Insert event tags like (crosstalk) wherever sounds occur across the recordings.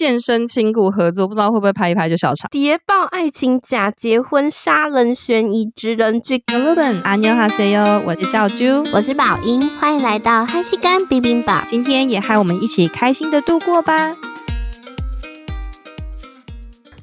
健身亲故合作，不知道会不会拍一拍就笑场。谍报爱情假结婚杀人悬疑职人剧。Hello，阿妞哈塞哟，我是小猪，我是宝英，欢迎来到哈西干冰冰堡。今天也和我们一起开心的度过吧。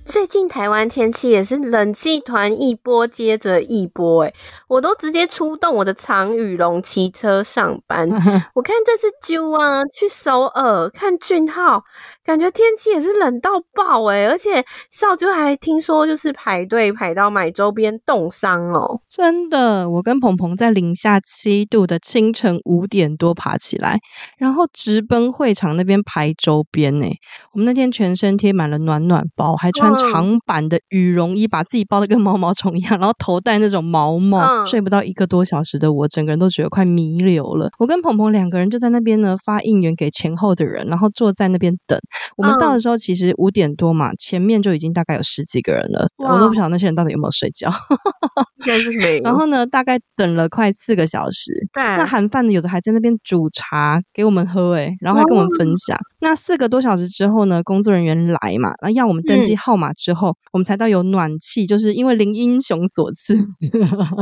最近台湾天气也是冷气团一波接着一波，诶我都直接出动我的长羽绒骑车上班。(laughs) 我看这次啾啊去首尔看俊浩，感觉天气也是冷到爆诶而且少啾还听说就是排队排到买周边冻伤哦。真的，我跟鹏鹏在零下七度的清晨五点多爬起来，然后直奔会场那边排周边诶我们那天全身贴满了暖暖包，还穿。长版的羽绒衣，把自己包的跟毛毛虫一样，然后头戴那种毛帽，嗯、睡不到一个多小时的我，整个人都觉得快弥留了。我跟鹏鹏两个人就在那边呢发应援给前后的人，然后坐在那边等。我们到的时候其实五点多嘛，前面就已经大概有十几个人了，我都不晓得那些人到底有没有睡觉。(laughs) 然后呢，大概等了快四个小时。对，那韩饭呢，有的还在那边煮茶给我们喝，哎然后还跟我们分享。哇那四个多小时之后呢，工作人员来嘛，然后要我们登记号码。之后，我们才到有暖气，就是因为林英雄所赐，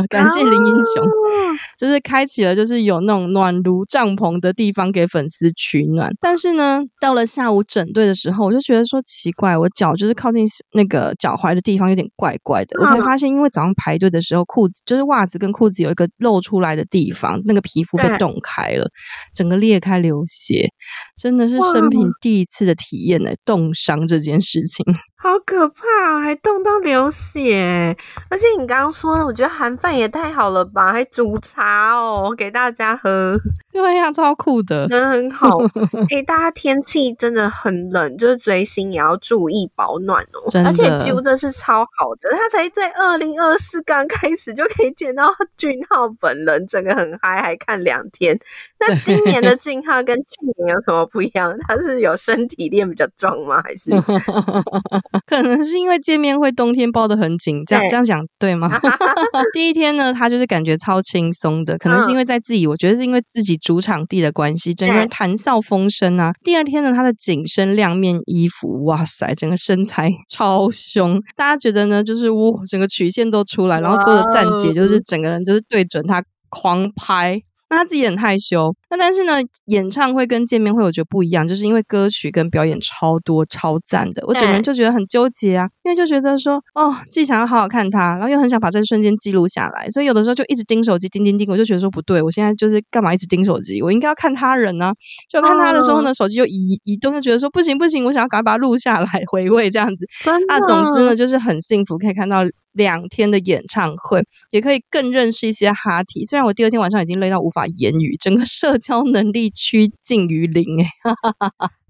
感 (laughs) 谢林英雄，啊、(laughs) 就是开启了，就是有那种暖炉帐篷的地方给粉丝取暖。但是呢，到了下午整队的时候，我就觉得说奇怪，我脚就是靠近那个脚踝的地方有点怪怪的。我才发现，因为早上排队的时候，裤子就是袜子跟裤子有一个露出来的地方，那个皮肤被冻开了，整个裂开流血，真的是生平第一次的体验呢，冻伤这件事情。好可怕，还冻到流血！而且你刚刚说的，我觉得韩饭也太好了吧，还煮茶哦，给大家喝。对呀，超酷的，人很好。哎、欸，大家天气真的很冷，就是追星也要注意保暖哦。而且啾真是超好的，他才在二零二四刚开始就可以见到俊浩本人，整个很嗨，还看两天。那今年的俊浩跟去年有什么不一样？他是有身体练比较壮吗？还是？可能是因为见面会冬天包得很紧，这样这样讲对吗？(laughs) 第一天呢，他就是感觉超轻松的，可能是因为在自己，嗯、我觉得是因为自己主场地的关系，整个人谈笑风生啊。第二天呢，他的紧身亮面衣服，哇塞，整个身材超凶，大家觉得呢，就是哇，整个曲线都出来，然后所有的站姐就是整个人就是对准他狂拍。那他自己很害羞，那但是呢，演唱会跟见面会我觉得不一样，就是因为歌曲跟表演超多超赞的，我整个人就觉得很纠结啊，因为就觉得说，哦，既想要好好看他，然后又很想把这个瞬间记录下来，所以有的时候就一直盯手机，盯盯盯，我就觉得说不对，我现在就是干嘛一直盯手机？我应该要看他人呢、啊，就看他的时候呢，手机就移移动，就觉得说不行不行，我想要赶快把它录下来回味这样子。啊、总之呢，就是很幸福，可以看到。两天的演唱会，也可以更认识一些哈提。虽然我第二天晚上已经累到无法言语，整个社交能力趋近于零，哎。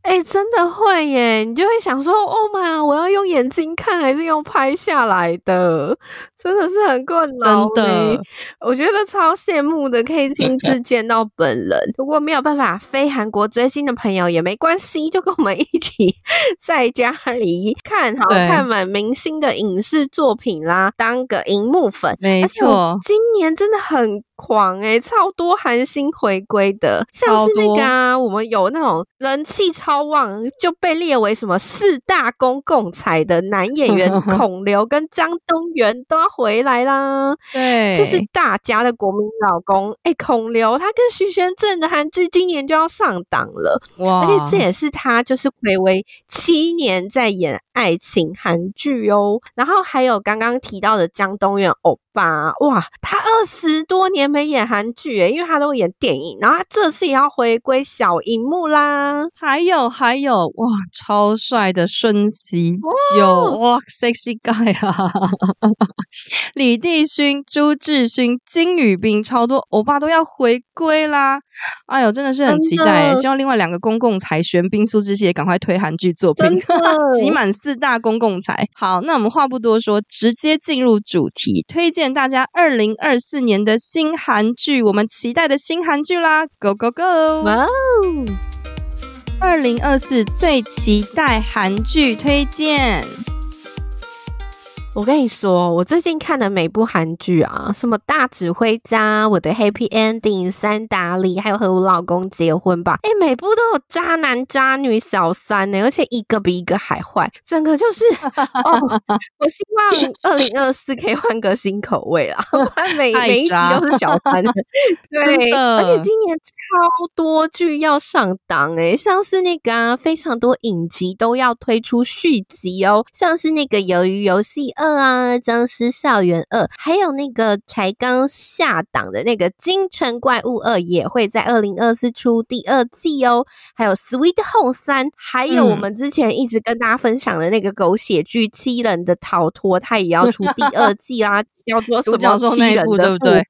哎、欸，真的会耶！你就会想说，Oh my，我要用眼睛看还是用拍下来的？真的是很困难。真的，我觉得超羡慕的，可以亲自见到本人。如果没有办法飞韩国追星的朋友也没关系，就跟我们一起在家里看好看满明星的影视作品啦，对当个荧幕粉。没错，今年真的很。狂诶、欸、超多韩星回归的，像是那个啊，我们有那种人气超旺，就被列为什么四大公共财的男演员 (laughs) 孔刘跟张东元都要回来啦。对，这是大家的国民老公。诶、欸、孔刘他跟徐玄振的韩剧今年就要上档了，哇！而且这也是他就是回违七年在演爱情韩剧哦。然后还有刚刚提到的张东元欧巴，哇，他二十多年。没演韩剧诶，因为他都演电影，然后他这次也要回归小荧幕啦。还有还有，哇，超帅的孙锡久，哇，，sexy guy 啊！(laughs) 李帝勋、朱智勋、金宇彬，超多欧巴都要回归啦！哎呦，真的是很期待，希望另外两个公共财玄彬、苏志燮也赶快推韩剧作品，(laughs) 集满四大公共财。好，那我们话不多说，直接进入主题，推荐大家二零二四年的新。韩剧，我们期待的新韩剧啦，Go Go Go！哇哦，二零二四最期待韩剧推荐。我跟你说，我最近看的每部韩剧啊，什么《大指挥家》、我的 Happy Ending、三打里，还有和我老公结婚吧，哎，每部都有渣男渣女小三呢，而且一个比一个还坏，整个就是 (laughs) 哦，我希望二零二四可以换个新口味啊，(laughs) 每每一集都是小三，(laughs) 对，而且今年超多剧要上档哎，像是那个啊，非常多影集都要推出续集哦，像是那个鱿鱼游戏二啊，僵尸校园二，还有那个才刚下档的那个京城怪物二也会在二零二四出第二季哦，还有 Sweet Home 三，还有我们之前一直跟大家分享的那个狗血剧《七人的逃脱》，它也要出第二 (laughs) 季啦，叫做什么七人的对不对？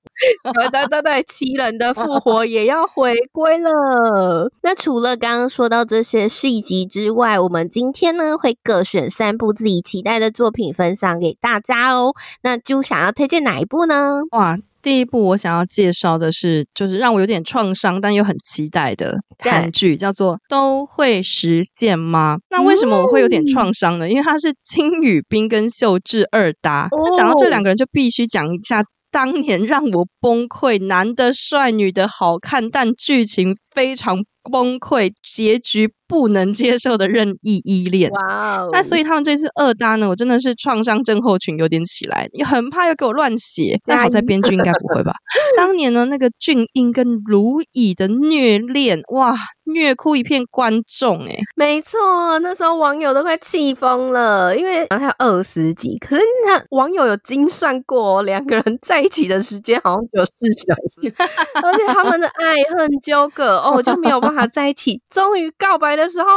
(laughs) 对对对对，七人的复活 (laughs) 也要回归了。那除了刚刚说到这些续集之外，我们今天呢会各选三部自己期待的作品分享给大家哦。那就想要推荐哪一部呢？哇，第一部我想要介绍的是，就是让我有点创伤但又很期待的韩剧，叫做《都会实现吗》。那为什么我会有点创伤呢？因为它是金宇彬跟秀智二搭。那讲到这两个人，就必须讲一下。当年让我崩溃，男的帅，女的好看，但剧情非常崩溃，结局不能接受的任意依恋。哇哦！那所以他们这次二搭呢，我真的是创伤症候群有点起来，你很怕又给我乱写。但好在编剧应该不会吧？(laughs) 当年呢，那个俊英跟卢以的虐恋，哇，虐哭一片观众哎、欸、没错，那时候网友都快气疯了，因为还有二十集，可是那网友有精算过，两个人在一起的时间好像只有四小时，(laughs) 而且他们的爱恨纠葛哦，我就没有办法。他在一起，终于告白的时候，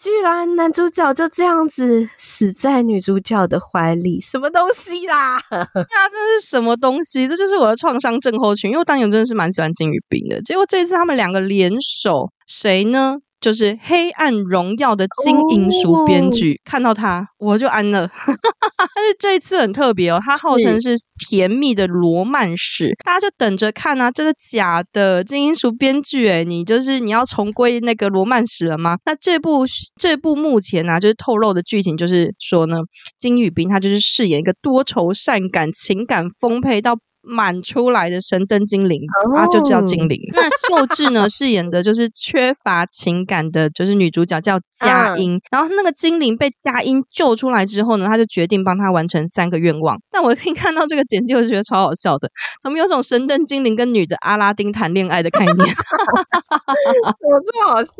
居然男主角就这样子死在女主角的怀里，什么东西啦？(laughs) 呀，这是什么东西？这就是我的创伤症候群。因为当年真的是蛮喜欢金宇彬的，结果这一次他们两个联手，谁呢？就是《黑暗荣耀》的金银淑编剧，看到他我就安了。(laughs) 但是这一次很特别哦，他号称是甜蜜的罗曼史，大家就等着看啊！真的假的？金银淑编剧，哎，你就是你要重归那个罗曼史了吗？那这部这部目前呢、啊，就是透露的剧情就是说呢，金宇彬他就是饰演一个多愁善感、情感丰沛到。满出来的神灯精灵啊，就叫精灵。那秀智呢，饰演的就是缺乏情感的，就是女主角叫佳音。然后那个精灵被佳音救出来之后呢，他就决定帮他完成三个愿望。但我听看到这个简介，我就觉得超好笑的，怎么有种神灯精灵跟女的阿拉丁谈恋爱的概念？(laughs) 怎么这么好笑？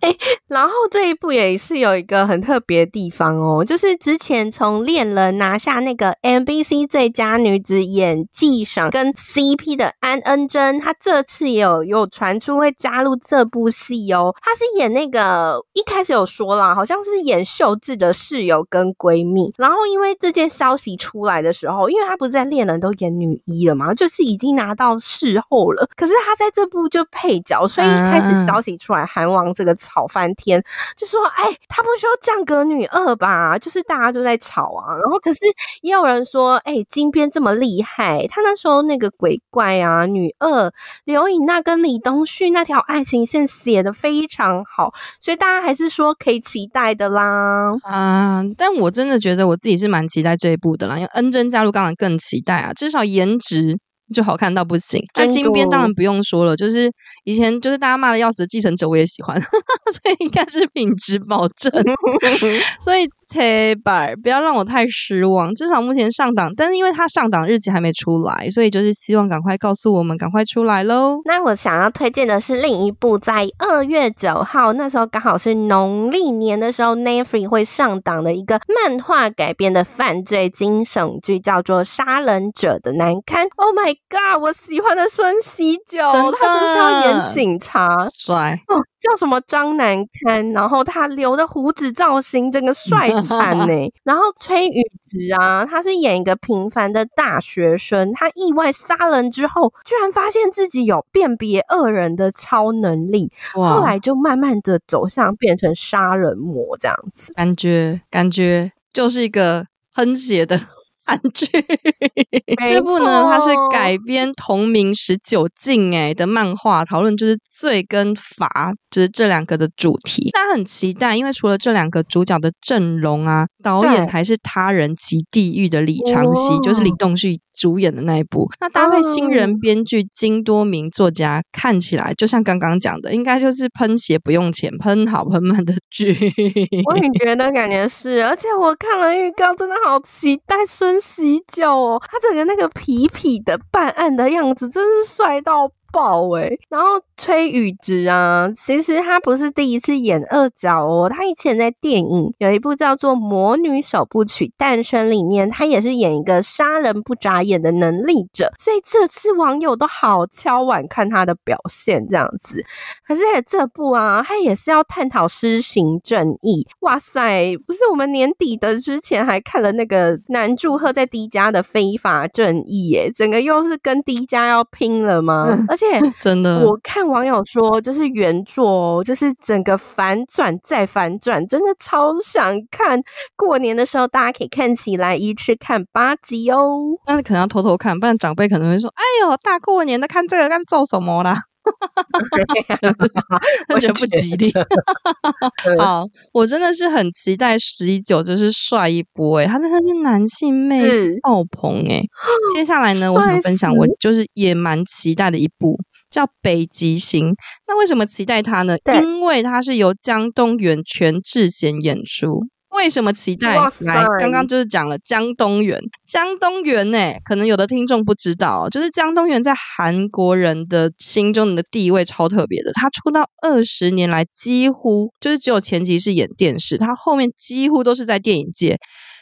哎，然后这一部也是有一个很特别的地方哦，就是之前从恋人拿下那个 MBC 最佳女子演技。地上跟 CP 的安恩珍，她这次也有有传出会加入这部戏哦。她是演那个一开始有说啦，好像是演秀智的室友跟闺蜜。然后因为这件消息出来的时候，因为她不是在恋人都演女一了嘛，就是已经拿到事后了。可是她在这部就配角，所以一开始消息出来，韩王这个吵翻天，就说：“哎，她不需要降格女二吧？”就是大家都在吵啊。然后可是也有人说：“哎，金边这么厉害。”他那时候那个鬼怪啊，女二刘颖娜跟李东旭那条爱情线写的非常好，所以大家还是说可以期待的啦。啊，但我真的觉得我自己是蛮期待这一部的啦，因为恩珍加入当然更期待啊，至少颜值就好看到不行。那金边当然不用说了，就是以前就是大家骂的要死的继承者，我也喜欢，(laughs) 所以应该是品质保证。(laughs) 所以。切板，不要让我太失望。至少目前上档，但是因为它上档日期还没出来，所以就是希望赶快告诉我们，赶快出来喽。那我想要推荐的是另一部，在二月九号那时候刚好是农历年的时候，Netflix 会上档的一个漫画改编的犯罪惊悚剧，叫做《杀人者的难堪》。Oh my god！我喜欢的孙喜九，他就是要演警察，帅哦，叫什么张南堪，然后他留的胡子造型，整个帅。惨 (laughs) 呢，然后崔宇植啊，他是演一个平凡的大学生，他意外杀人之后，居然发现自己有辨别恶人的超能力，后来就慢慢的走向变成杀人魔这样子，感觉感觉就是一个喷血的。韩剧。(laughs) 这部呢，它是改编同名十九禁哎的漫画，讨论就是罪跟罚，就是这两个的主题。大家很期待，因为除了这两个主角的阵容啊，导演还是他人及地狱的李长熙，就是李栋旭主演的那一部。那搭配新人编剧金多明作家，看起来就像刚刚讲的，应该就是喷血不用钱，喷好喷满的剧。我也觉得感觉是，而且我看了预告，真的好期待孙喜九哦，他整个那个痞痞的办案的样子，真是帅到爆哎！然后崔宇植啊，其实他不是第一次演恶角哦，他以前在电影有一部叫做《魔女首部曲诞生》里面，他也是演一个杀人不眨眼的能力者，所以这次网友都好敲碗看他的表现这样子。可是这部啊，他也是要探讨施行正义。哇塞，不是我们年底的之前还看了那个南柱赫在 D 家的非法正义耶，整个又是跟 D 家要拼了吗？嗯、而且。(laughs) 真的，我看网友说，就是原作，哦就是整个反转再反转，真的超想看。过年的时候，大家可以看起来一次看八集哦。但是可能要偷偷看，不然长辈可能会说：“哎呦，大过年的看这个干做什么啦？”我觉得不吉利。好，我真的是很期待十一九，就是帅一波哎、欸，他真的是男性魅力爆棚哎、欸。(gasps) 接下来呢，我想分享，我就是也蛮期待的一部叫《北极星》。那为什么期待他呢？因为他是由江东元、全智贤演出。为什么期待？来，刚刚就是讲了姜东元，姜东元呢、欸，可能有的听众不知道，就是姜东元在韩国人的心中的地位超特别的。他出道二十年来，几乎就是只有前期是演电视，他后面几乎都是在电影界，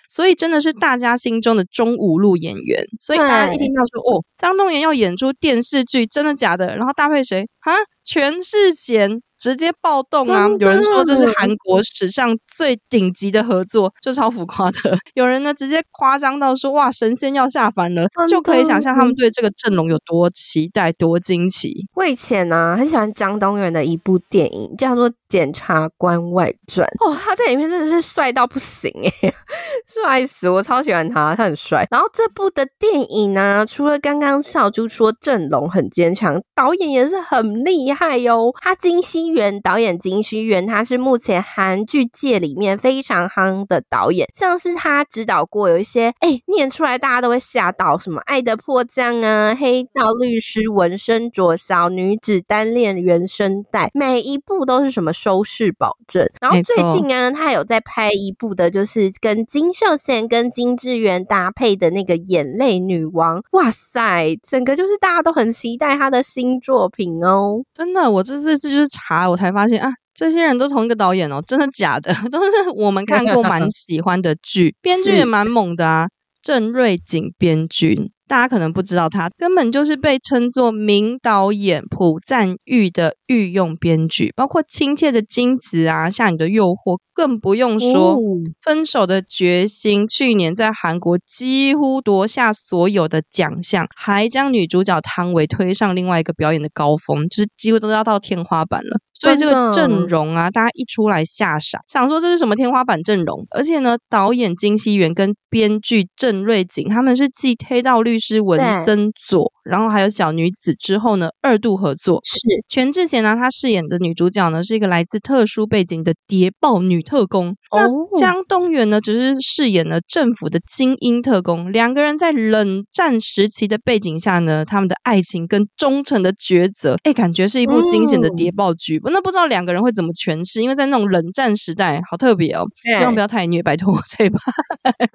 所以真的是大家心中的中五路演员。所以大家一听到说哦，姜东元要演出电视剧，真的假的？然后搭配谁？哈，全智贤。直接暴动啊！有人说这是韩国史上最顶级的合作，就超浮夸的。有人呢直接夸张到说：“哇，神仙要下凡了！”就可以想象他们对这个阵容有多期待、多惊奇。我以前呢、啊、很喜欢江东元的一部电影，叫做《检察官外传》。哦，他在里面真的是帅到不行哎，(laughs) 帅死！我超喜欢他，他很帅。然后这部的电影呢、啊，除了刚刚小猪说阵容很坚强，导演也是很厉害哟。他金熙元导演金熙元，他是目前韩剧界里面非常夯的导演，像是他指导过有一些，哎、欸，念出来大家都会吓到，什么《爱的迫降》啊，《黑道律师》、《纹身灼小女子单恋原声带》，每一部都是什么收视保证。然后最近呢，他有在拍一部的，就是跟金秀贤跟金智媛搭配的那个《眼泪女王》。哇塞，整个就是大家都很期待他的新作品哦。真的，我这次这就是查。我才发现啊，这些人都同一个导演哦，真的假的？(laughs) 都是我们看过蛮 (laughs) 喜欢的剧，编剧也蛮猛的啊，郑瑞景编剧。大家可能不知道，他根本就是被称作名导演朴赞玉的御用编剧，包括《亲切的金子》啊，《夏女的诱惑》，更不用说《分手的决心》。去年在韩国几乎夺下所有的奖项，还将女主角汤唯推上另外一个表演的高峰，就是几乎都要到天花板了。所以这个阵容啊，大家一出来吓傻，想说这是什么天花板阵容？而且呢，导演金熙元跟编剧郑瑞景他们是继《黑道律师》是文森佐，然后还有小女子之后呢，二度合作。是全智贤呢，她饰演的女主角呢，是一个来自特殊背景的谍报女特工。那姜东元呢，只是饰演了政府的精英特工。两个人在冷战时期的背景下呢，他们的爱情跟忠诚的抉择，哎，感觉是一部惊险的谍报剧。那不知道两个人会怎么诠释？因为在那种冷战时代，好特别哦。希望不要太虐，拜托我这一把。(laughs) (laughs)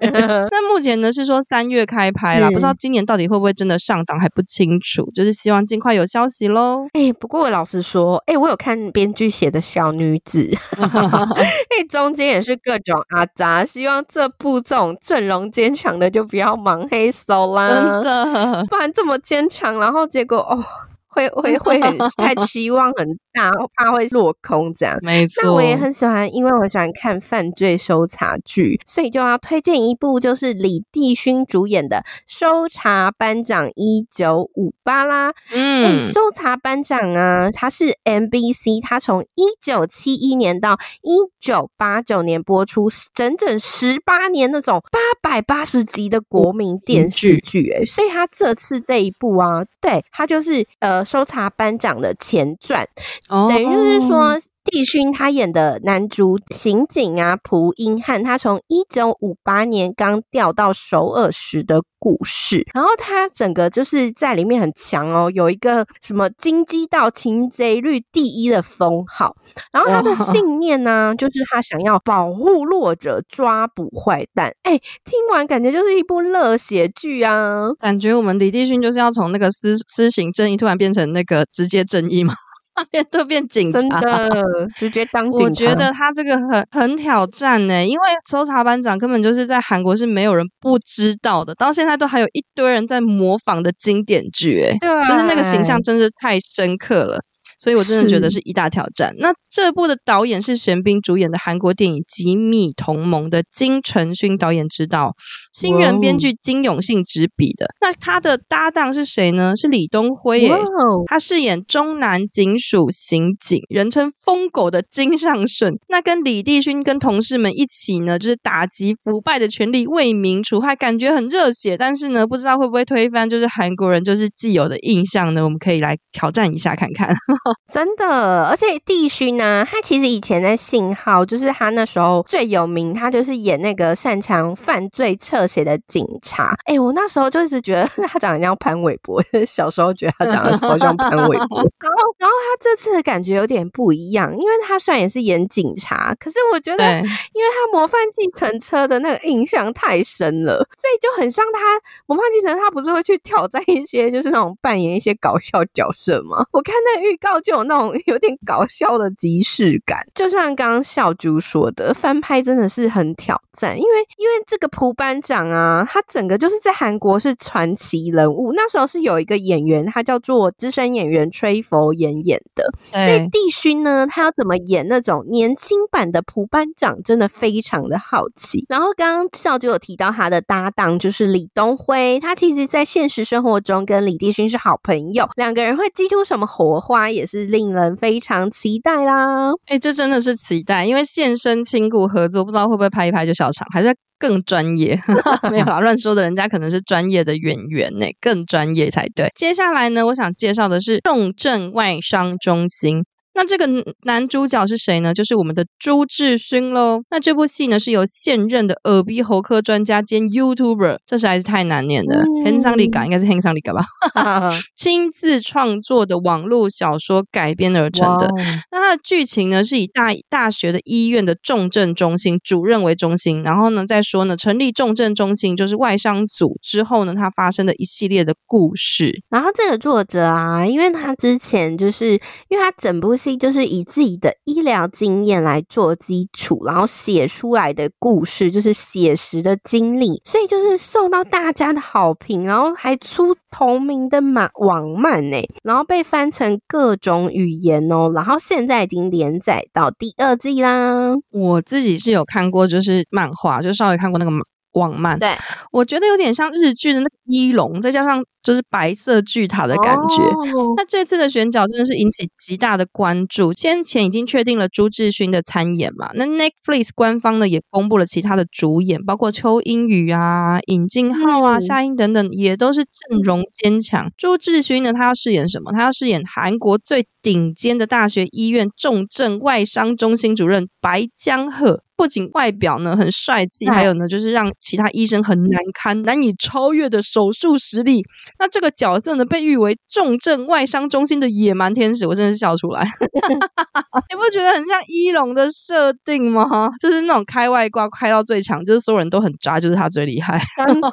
那目前呢是说三月开拍啦，不知道今年。到底会不会真的上档还不清楚，就是希望尽快有消息喽。哎、欸，不过我老实说，哎、欸，我有看编剧写的小女子，(laughs) 哎，中间也是各种阿杂，希望这部这种阵容坚强的就不要忙黑手啦，真的，(laughs) 不然这么坚强，然后结果哦。会会会很太期望很大，怕会落空这样。没错，那我也很喜欢，因为我喜欢看犯罪搜查剧，所以就要推荐一部就是李帝勋主演的《搜查班长一九五八》啦。嗯，欸、搜查班长啊，他是 MBC，他从一九七一年到一九八九年播出，整整十八年那种八百八十集的国民电视剧，哎，所以他这次这一部啊，对他就是呃。搜查班长的前传，等于就是说，帝勋他演的男主刑警啊，蒲英汉，他从一九五八年刚调到首尔时的故事。然后他整个就是在里面很强哦，有一个什么金鸡道擒贼率第一的封号。然后他的信念呢，就是他想要保护弱者，抓捕坏蛋。哎，听完感觉就是一部热血剧啊！感觉我们李帝勋就是要从那个私私刑正义，突然变成那个直接正义吗？变都变警察，真的直接当警察。我觉得他这个很很挑战呢，因为搜查班长根本就是在韩国是没有人不知道的，到现在都还有一堆人在模仿的经典剧，哎，对，就是那个形象真是太深刻了。所以我真的觉得是一大挑战。(laughs) 那这部的导演是玄彬主演的韩国电影《机密同盟》的金承勋导演执导，新人编剧金永信执笔的。那他的搭档是谁呢？是李东辉耶，他饰演中南警署刑警，人称疯狗的金尚顺。那跟李帝勋跟同事们一起呢，就是打击腐败的权力，为民除害，感觉很热血。但是呢，不知道会不会推翻就是韩国人就是既有的印象呢？我们可以来挑战一下看看。(laughs) 真的，而且帝勋呢，他其实以前在信号，就是他那时候最有名，他就是演那个擅长犯罪侧写的警察。哎、欸，我那时候就一直觉得 (laughs) 他长得像潘玮柏，小时候觉得他长得好像潘玮柏。(laughs) 然后，然后他这次的感觉有点不一样，因为他虽然也是演警察，可是我觉得，因为他模范计程车的那个印象太深了，所以就很像他模范计程车，他不是会去挑战一些，就是那种扮演一些搞笑角色吗？我看那预告。就有那种有点搞笑的即视感，就像刚刚小猪说的，翻拍真的是很挑战，因为因为这个蒲班长啊，他整个就是在韩国是传奇人物，那时候是有一个演员，他叫做资深演员崔佛演演的，所以帝勋呢，他要怎么演那种年轻版的蒲班长，真的非常的好奇。然后刚刚笑就有提到他的搭档就是李东辉，他其实在现实生活中跟李帝勋是好朋友，两个人会激出什么火花也是。是令人非常期待啦！哎、欸，这真的是期待，因为现身亲故合作，不知道会不会拍一拍就笑场，还是更专业？(laughs) (laughs) 没有啦，(laughs) 乱说的，人家可能是专业的演员呢，更专业才对。接下来呢，我想介绍的是重症外伤中心。那这个男主角是谁呢？就是我们的朱智勋喽。那这部戏呢，是由现任的耳鼻喉科专家兼 YouTuber，这实在是太难念的，Han Sang Lee 应该是 Han Sang Lee 吧？(laughs) 亲自创作的网络小说改编而成的。Wow. 那它的剧情呢，是以大大学的医院的重症中心主任为中心，然后呢，再说呢，成立重症中心就是外伤组之后呢，它发生的一系列的故事。然后这个作者啊，因为他之前就是因为他整部戏。就是以自己的医疗经验来做基础，然后写出来的故事就是写实的经历，所以就是受到大家的好评，然后还出同名的漫网漫呢，然后被翻成各种语言哦，然后现在已经连载到第二季啦。我自己是有看过，就是漫画，就稍微看过那个网漫，对，我觉得有点像日剧的那个一龙，再加上。就是白色巨塔的感觉。Oh. 那这次的选角真的是引起极大的关注。先前已经确定了朱智勋的参演嘛？那 Netflix 官方呢也公布了其他的主演，包括邱英宇啊、尹静浩啊、夏英等等，也都是阵容坚强。朱智勋呢，他要饰演什么？他要饰演韩国最顶尖的大学医院重症外伤中心主任白江赫。不仅外表呢很帅气，还有呢就是让其他医生很难堪、难以超越的手术实力。那这个角色呢，被誉为重症外伤中心的野蛮天使，我真的是笑出来。(laughs) 你不觉得很像一龙的设定吗？就是那种开外挂开到最强，就是所有人都很渣，就是他最厉害。真的，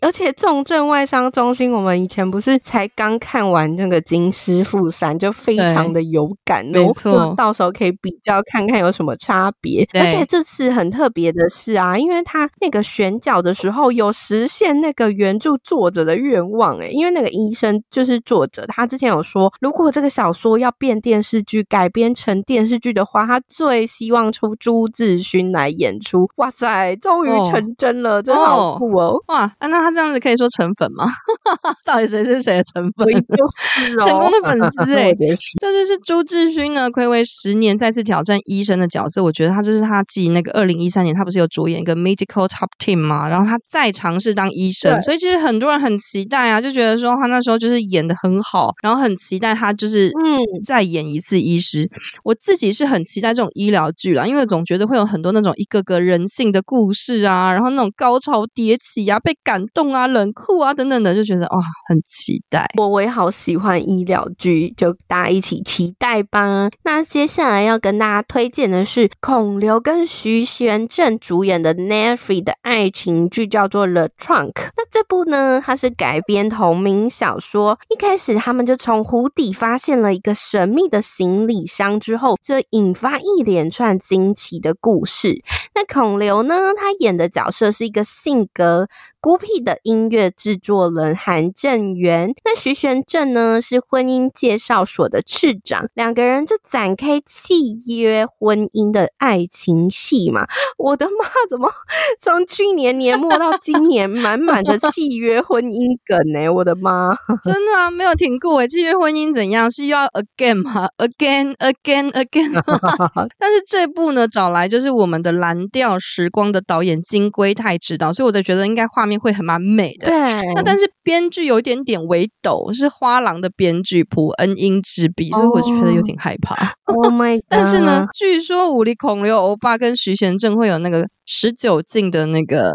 而且重症外伤中心，我们以前不是才刚看完那个《金师傅三》，就非常的有感。没错，到时候可以比较看看有什么差别。而且这次很特别的是啊，因为他那个选角的时候有实现那个原著作者的愿。愿望诶、欸，因为那个医生就是作者，他之前有说，如果这个小说要变电视剧，改编成电视剧的话，他最希望出朱志勋来演出。哇塞，终于成真了，哦、真的好酷哦！哦哇，那他这样子可以说成粉吗？(laughs) 到底谁是谁的成粉？就是哦、成功的粉丝哎、(laughs) 欸，这就是朱志勋呢，暌违十年再次挑战医生的角色。我觉得他这是他继那个二零一三年，他不是有主演一个 Medical Top Team 吗？然后他再尝试当医生，所以其实很多人很期待啊，就觉得说他那时候就是演的很好，然后很期待他就是嗯再演一次医师。我自己是很期待这种医疗剧啦，因为总觉得会有很多那种一个个人性的故事啊，然后那种高潮迭起啊，被感动啊，冷酷啊等等的，就觉得哇很期待。我我也好喜欢医疗剧，就大家一起期待吧。那接下来要跟大家推荐的是孔刘跟徐玄正主演的 Netflix 的爱情剧，叫做《The Trunk》。那这部呢，它是改改编同名小说。一开始他们就从湖底发现了一个神秘的行李箱之后，就引发一连串惊奇的故事。那孔刘呢，他演的角色是一个性格孤僻的音乐制作人韩正元，那徐玄振呢是婚姻介绍所的次长，两个人就展开契约婚姻的爱情戏嘛。我的妈，怎么从去年年末到今年满满的契约婚姻梗呢、欸？我的妈，真的啊，没有停过诶，契约婚姻怎样？是要 again 吗？(laughs) again again again。(laughs) 但是这部呢，找来就是我们的蓝调时光的导演金龟泰指导，所以我在觉得应该画。面会很蛮美的，对。那但是编剧有一点点微抖，是花郎的编剧朴恩英执笔，所以我就觉得有点害怕。Oh my god！(laughs) 但是呢，据说武力孔刘欧巴跟徐贤正会有那个十九禁的那个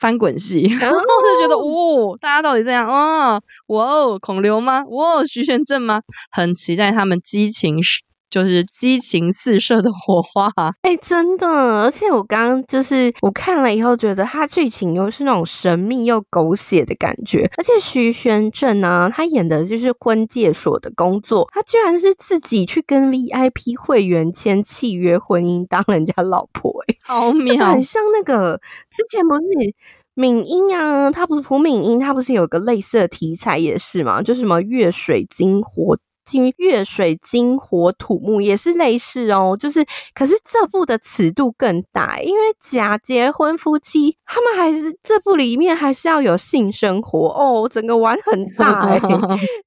翻滚戏，(laughs) 然后我就觉得哦，大家到底这样哦，哇哦，孔刘吗？哇哦，徐玄正吗？很期待他们激情就是激情四射的火花，哎、欸，真的！而且我刚刚就是我看了以后，觉得他剧情又是那种神秘又狗血的感觉。而且徐玄正啊，他演的就是婚介所的工作，他居然是自己去跟 VIP 会员签契约婚姻，当人家老婆、欸，哎，好 (laughs) 妙，很像那个之前不是敏英啊，他不是朴敏英，他不是有个类似的题材也是嘛，就是什么月水金火。月水金火土木也是类似哦，就是可是这部的尺度更大，因为假结婚夫妻他们还是这部里面还是要有性生活哦，整个玩很 (laughs) 大哎。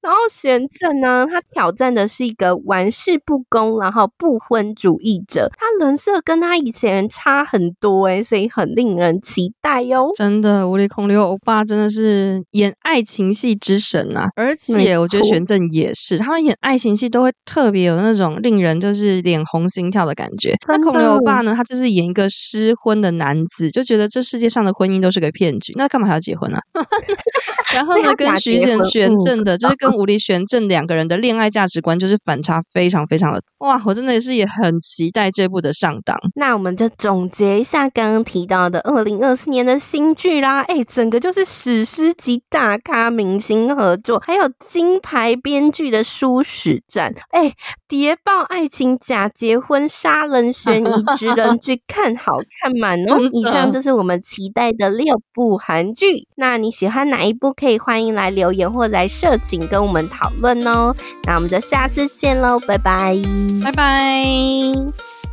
然后玄振呢，他挑战的是一个玩世不恭，然后不婚主义者，他人设跟他以前差很多哎，所以很令人期待哟。真的，无力孔刘欧巴真的是演爱情戏之神啊，而且我觉得玄振也是，他们演。爱情戏都会特别有那种令人就是脸红心跳的感觉。那孔刘欧巴呢？他就是演一个失婚的男子，就觉得这世界上的婚姻都是个骗局，那干嘛还要结婚呢？(laughs) 然后呢，跟徐贤玄振的，就是跟吴立玄正两个人的恋爱价值观就是反差非常非常的哇！我真的也是也很期待这部的上档。那我们就总结一下刚刚提到的二零二四年的新剧啦，哎，整个就是史诗级大咖明星合作，还有金牌编剧的书。实战哎，谍报爱情假结婚杀人悬疑直人剧看好看满哦！以上就是我们期待的六部韩剧。那你喜欢哪一部？可以欢迎来留言或来社群跟我们讨论哦。那我们就下次见喽，拜拜，拜拜。